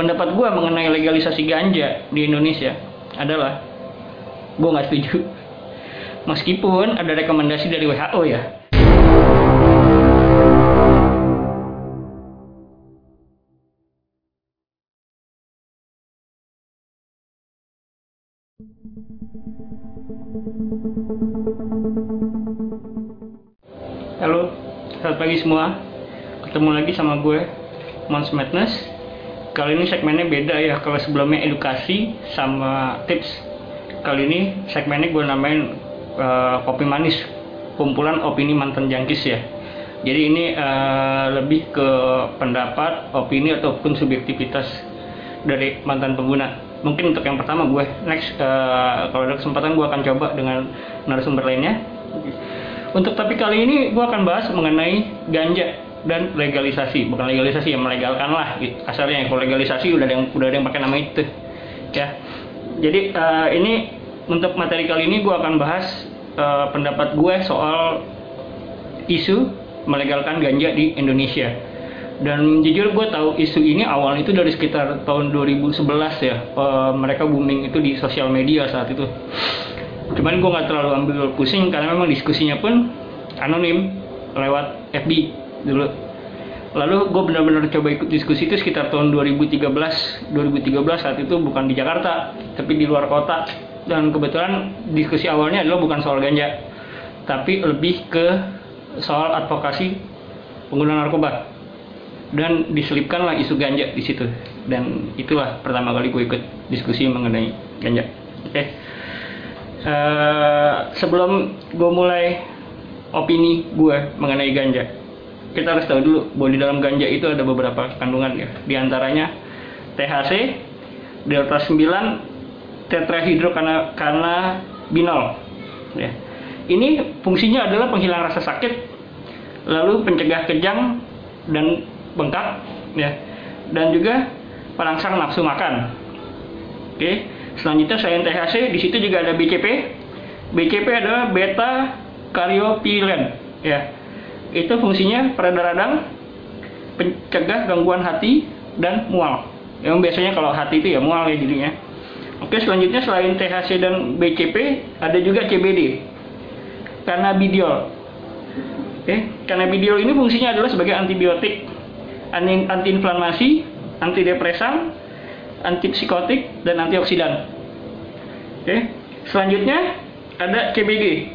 pendapat gue mengenai legalisasi ganja di Indonesia adalah gue nggak setuju meskipun ada rekomendasi dari WHO ya Halo, selamat pagi semua. Ketemu lagi sama gue, Mons Madness. Kali ini segmennya beda ya. Kalau sebelumnya edukasi sama tips. Kali ini segmennya gue namain uh, kopi manis, kumpulan opini mantan jangkis ya. Jadi ini uh, lebih ke pendapat, opini ataupun subjektivitas dari mantan pengguna. Mungkin untuk yang pertama gue next uh, kalau ada kesempatan gue akan coba dengan narasumber lainnya. Untuk topik kali ini gue akan bahas mengenai ganja dan legalisasi, bukan legalisasi yang melegalkan lah, gitu. kasarnya. Kalau legalisasi udah ada yang udah ada yang pakai nama itu, ya. Jadi uh, ini untuk materi kali ini gue akan bahas uh, pendapat gue soal isu melegalkan ganja di Indonesia. Dan jujur gue tahu isu ini awal itu dari sekitar tahun 2011 ya, uh, mereka booming itu di sosial media saat itu cuman gue nggak terlalu ambil pusing karena memang diskusinya pun anonim lewat FB dulu. Lalu gue benar-benar coba ikut diskusi itu sekitar tahun 2013 2013 saat itu bukan di Jakarta tapi di luar kota. Dan kebetulan diskusi awalnya adalah bukan soal ganja tapi lebih ke soal advokasi pengguna narkoba. Dan diselipkanlah isu ganja di situ. Dan itulah pertama kali gue ikut diskusi mengenai ganja. Oke. Okay. Uh, sebelum gue mulai opini gue mengenai ganja, kita harus tahu dulu bahwa di dalam ganja itu ada beberapa kandungan ya. Di antaranya THC, delta 9, tetrahidrokannabinol. Ya. Ini fungsinya adalah penghilang rasa sakit, lalu pencegah kejang dan bengkak, ya, dan juga perangsang nafsu makan. Oke. Selanjutnya selain THC, di situ juga ada BCP. BCP adalah beta karyopilen, ya. Itu fungsinya pada radang, pencegah gangguan hati dan mual. Yang biasanya kalau hati itu ya mual ya jadinya. Oke, selanjutnya selain THC dan BCP, ada juga CBD. Cannabidiol. Oke, cannabidiol ini fungsinya adalah sebagai antibiotik, antiinflamasi, antidepresan, antipsikotik dan antioksidan. Oke. Selanjutnya ada CBG,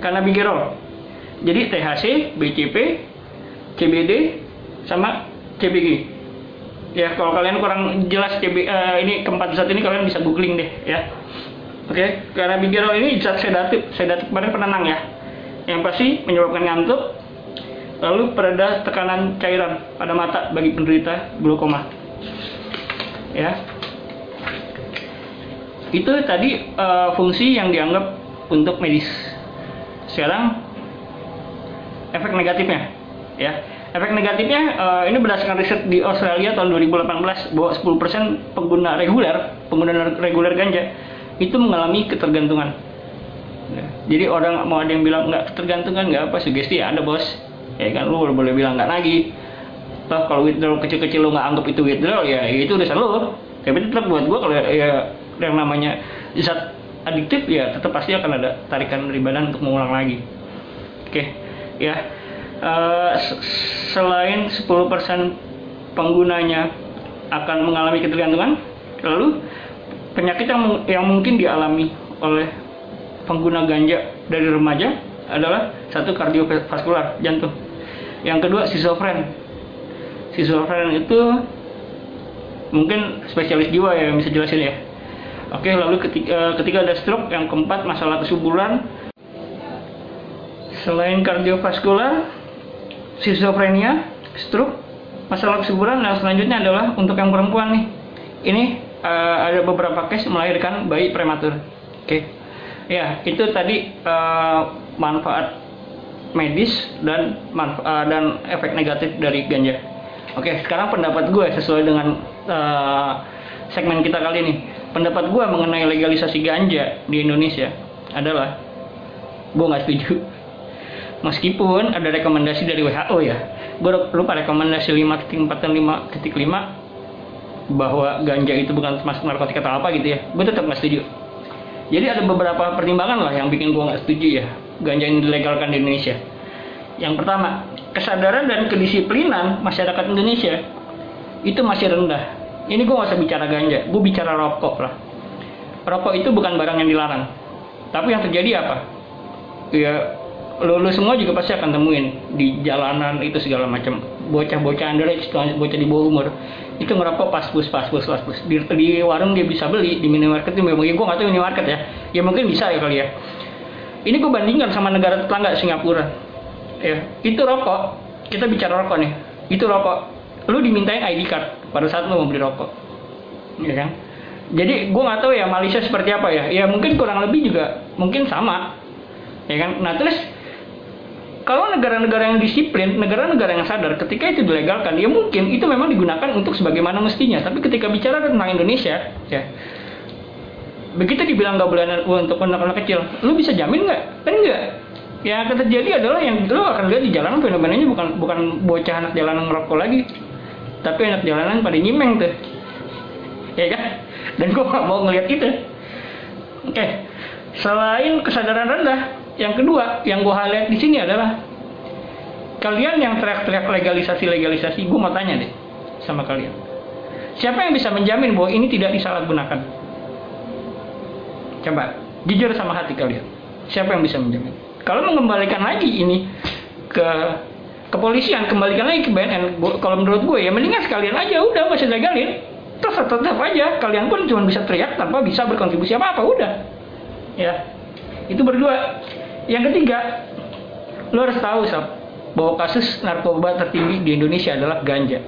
cannabigerol. Jadi THC, BCP, CBD sama CBG. Ya, kalau kalian kurang jelas CB, uh, ini keempat zat ini kalian bisa googling deh ya. Oke, cannabigerol ini zat sedatif, sedatif pada penenang ya. Yang pasti menyebabkan ngantuk, lalu pereda tekanan cairan pada mata bagi penderita glaukoma ya itu tadi uh, fungsi yang dianggap untuk medis sekarang efek negatifnya ya. Efek negatifnya uh, ini berdasarkan riset di Australia tahun 2018 bahwa 10% pengguna reguler pengguna reguler ganja itu mengalami ketergantungan. Ya. jadi orang mau ada yang bilang nggak ketergantungan nggak apa sugesti ya ada bos. Ya kan lu boleh bilang nggak lagi. Toh kalau withdrawal kecil-kecil lo nggak anggap itu withdrawal ya, ya itu udah lo tapi tetap buat gue kalau ya yang namanya zat adiktif ya tetap pasti akan ada tarikan dari badan untuk mengulang lagi. Oke. okay. Ya. Uh, selain 10% penggunanya akan mengalami ketergantungan lalu penyakit yang, yang mungkin dialami oleh pengguna ganja dari remaja adalah satu kardiovaskular jantung. Yang kedua schizofren schizofren itu mungkin spesialis jiwa ya yang bisa jelasin ya. Oke lalu ketika, eh, ketika ada stroke yang keempat masalah kesuburan selain kardiovaskular schizofrenia stroke masalah kesuburan dan selanjutnya adalah untuk yang perempuan nih ini uh, ada beberapa case melahirkan bayi prematur oke ya itu tadi uh, manfaat medis dan manfa uh, dan efek negatif dari ganja Oke, sekarang pendapat gue sesuai dengan uh, segmen kita kali ini. Pendapat gue mengenai legalisasi ganja di Indonesia adalah gue nggak setuju. Meskipun ada rekomendasi dari WHO ya, gue lupa rekomendasi 5.4 dan 5.5 bahwa ganja itu bukan termasuk narkotika atau apa gitu ya. Gue tetap nggak setuju. Jadi ada beberapa pertimbangan lah yang bikin gue nggak setuju ya ganja ini dilegalkan di Indonesia. Yang pertama kesadaran dan kedisiplinan masyarakat Indonesia itu masih rendah. Ini gue nggak usah bicara ganja gue bicara rokok lah. Rokok itu bukan barang yang dilarang. Tapi yang terjadi apa? Ya lu, lu semua juga pasti akan temuin di jalanan itu segala macam. Bocah-bocah underage bocah di bawah umur. Itu ngerokok pas bus pas bus pas bus. Di, di warung dia bisa beli di minimarket itu mungkin gue nggak tahu minimarket ya. Ya mungkin bisa ya kali ya. Ini gue bandingkan sama negara tetangga Singapura. Ya itu rokok. Kita bicara rokok nih. Itu rokok. Lu dimintain ID card pada saat lu mau beli rokok. Ya kan? Jadi gue nggak tahu ya Malaysia seperti apa ya. Ya mungkin kurang lebih juga mungkin sama. Ya kan? Nah terus kalau negara-negara yang disiplin, negara-negara yang sadar ketika itu dilegalkan, ya mungkin itu memang digunakan untuk sebagaimana mestinya. Tapi ketika bicara tentang Indonesia, ya begitu dibilang nggak boleh untuk anak-anak kecil, lu bisa jamin nggak? Kan nggak. Ya akan terjadi adalah yang lu akan lihat di jalanan fenomenanya bukan bukan bocah anak jalanan ngerokok lagi, tapi anak jalanan pada nyimeng tuh, ya kan? Dan gua nggak mau ngelihat itu. Oke, selain kesadaran rendah, yang kedua, yang gue highlight di sini adalah kalian yang teriak-teriak legalisasi legalisasi, gue mau tanya deh sama kalian. Siapa yang bisa menjamin bahwa ini tidak disalahgunakan? Coba jujur sama hati kalian. Siapa yang bisa menjamin? Kalau mengembalikan lagi ini ke kepolisian, kembalikan lagi ke BNN. Kalau menurut gue ya mendingan sekalian aja udah masih legalin. Terus tetap aja kalian pun cuma bisa teriak tanpa bisa berkontribusi apa-apa udah. Ya. Itu berdua. Yang ketiga, lo harus tahu sob, bahwa kasus narkoba tertinggi di Indonesia adalah ganja.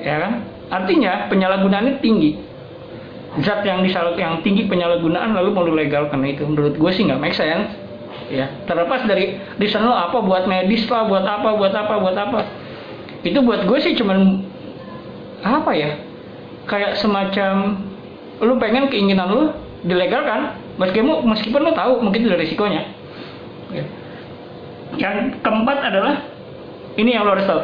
Ya kan? Artinya penyalahgunaannya tinggi. Zat yang disalah yang tinggi penyalahgunaan lalu mau dilegalkan itu menurut gue sih nggak make sense. Ya, terlepas dari desain lo apa buat medis lah, buat apa, buat apa, buat apa. Itu buat gue sih cuman apa ya? Kayak semacam lu pengen keinginan lu dilegalkan meskipun meskipun lo tahu mungkin itu risikonya. Ya. yang keempat adalah ini yang lo harus tahu.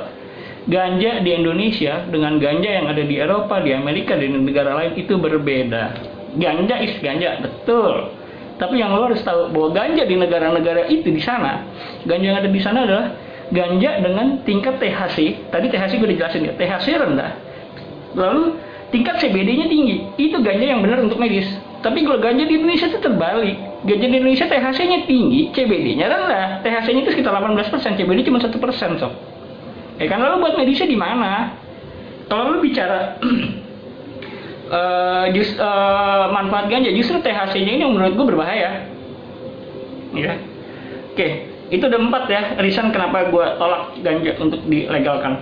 Ganja di Indonesia dengan ganja yang ada di Eropa di Amerika di negara lain itu berbeda. Ganja is ganja betul. Tapi yang lo harus tahu bahwa ganja di negara-negara itu di sana ganja yang ada di sana adalah ganja dengan tingkat THC tadi THC gue dijelasin ya THC rendah. Lalu tingkat CBD-nya tinggi. Itu ganja yang benar untuk medis tapi kalau ganja di Indonesia itu terbalik. Ganja di Indonesia THC-nya tinggi, CBD-nya rendah. THC-nya itu sekitar 18%, CBD cuma 1% sob. Ya kan lalu buat medisnya di mana? Kalau lu bicara uh, just, uh, manfaat ganja, justru THC-nya ini menurut gue berbahaya. Ya. Oke, itu udah empat ya reason kenapa gue tolak ganja untuk dilegalkan.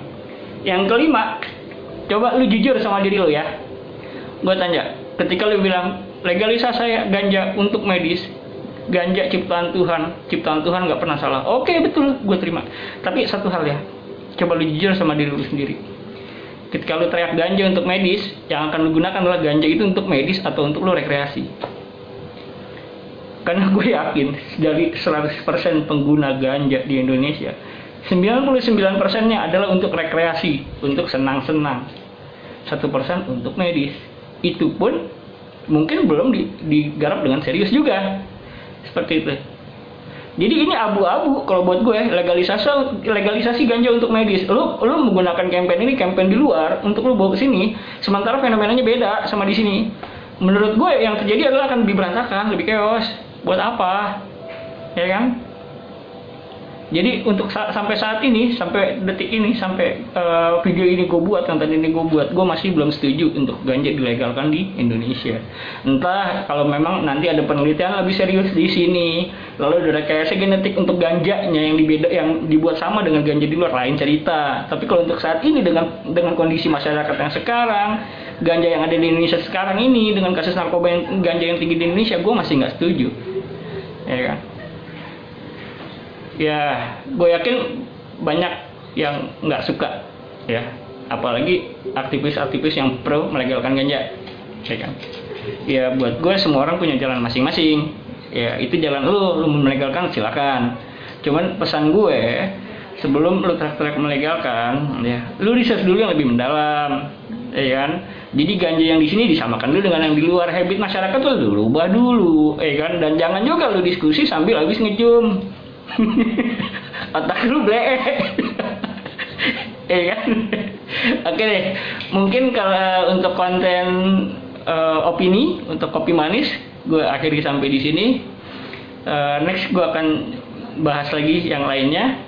Yang kelima, coba lu jujur sama diri lu ya. Gue tanya, ketika lu bilang legalisasi saya ganja untuk medis ganja ciptaan Tuhan. Ciptaan Tuhan nggak pernah salah. Oke betul gue terima. Tapi satu hal ya coba lu jujur sama diri lu sendiri. Ketika lu teriak ganja untuk medis yang akan lu gunakan adalah ganja itu untuk medis atau untuk lu rekreasi. Karena gue yakin dari 100% pengguna ganja di Indonesia 99% nya adalah untuk rekreasi untuk senang-senang. Satu persen untuk medis. Itu pun mungkin belum di, digarap dengan serius juga. Seperti itu. Jadi ini abu-abu kalau buat gue. Legalisasi legalisasi ganja untuk medis. Lu lu menggunakan campaign ini campaign di luar untuk lu bawa ke sini sementara fenomenanya beda sama di sini. Menurut gue yang terjadi adalah akan lebih berantakan lebih chaos. Buat apa? Ya kan jadi untuk sa sampai saat ini, sampai detik ini, sampai uh, video ini gue buat, konten ini gue buat, gue masih belum setuju untuk ganja dilegalkan di Indonesia. Entah kalau memang nanti ada penelitian lebih serius di sini, lalu ada rekayasa genetik untuk ganjanya yang dibeda, yang dibuat sama dengan ganja di luar lain cerita. Tapi kalau untuk saat ini dengan dengan kondisi masyarakat yang sekarang, ganja yang ada di Indonesia sekarang ini dengan kasus narkoba yang ganja yang tinggi di Indonesia, gue masih nggak setuju. Ya kan? Ya gue yakin banyak yang nggak suka ya. Apalagi aktivis-aktivis yang pro melegalkan ganja ya kan? Ya buat gue semua orang punya jalan masing-masing. Ya itu jalan lu lu melegalkan silakan. Cuman pesan gue sebelum lu teriak-teriak melegalkan ya lu research dulu yang lebih mendalam ya kan? Jadi ganja yang di sini disamakan dulu dengan yang di luar. Habit masyarakat tuh lu rubah dulu ya kan? Dan jangan juga lu diskusi sambil habis ngejum otak lu blek ya kan? Oke deh. Mungkin kalau untuk konten uh, opini untuk kopi manis gue akhiri sampai di sini. Uh, next gue akan bahas lagi yang lainnya.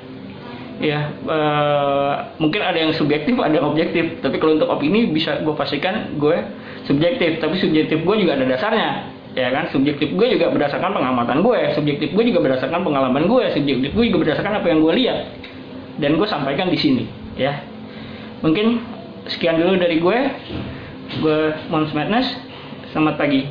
Ya uh, mungkin ada yang subjektif ada yang objektif. Tapi kalau untuk opini bisa gue pastikan gue subjektif. Tapi subjektif gue juga ada dasarnya ya kan subjektif gue juga berdasarkan pengamatan gue subjektif gue juga berdasarkan pengalaman gue subjektif gue juga berdasarkan apa yang gue lihat. Dan gue sampaikan di sini ya. Mungkin sekian dulu dari gue. Gue Mons Madness selamat pagi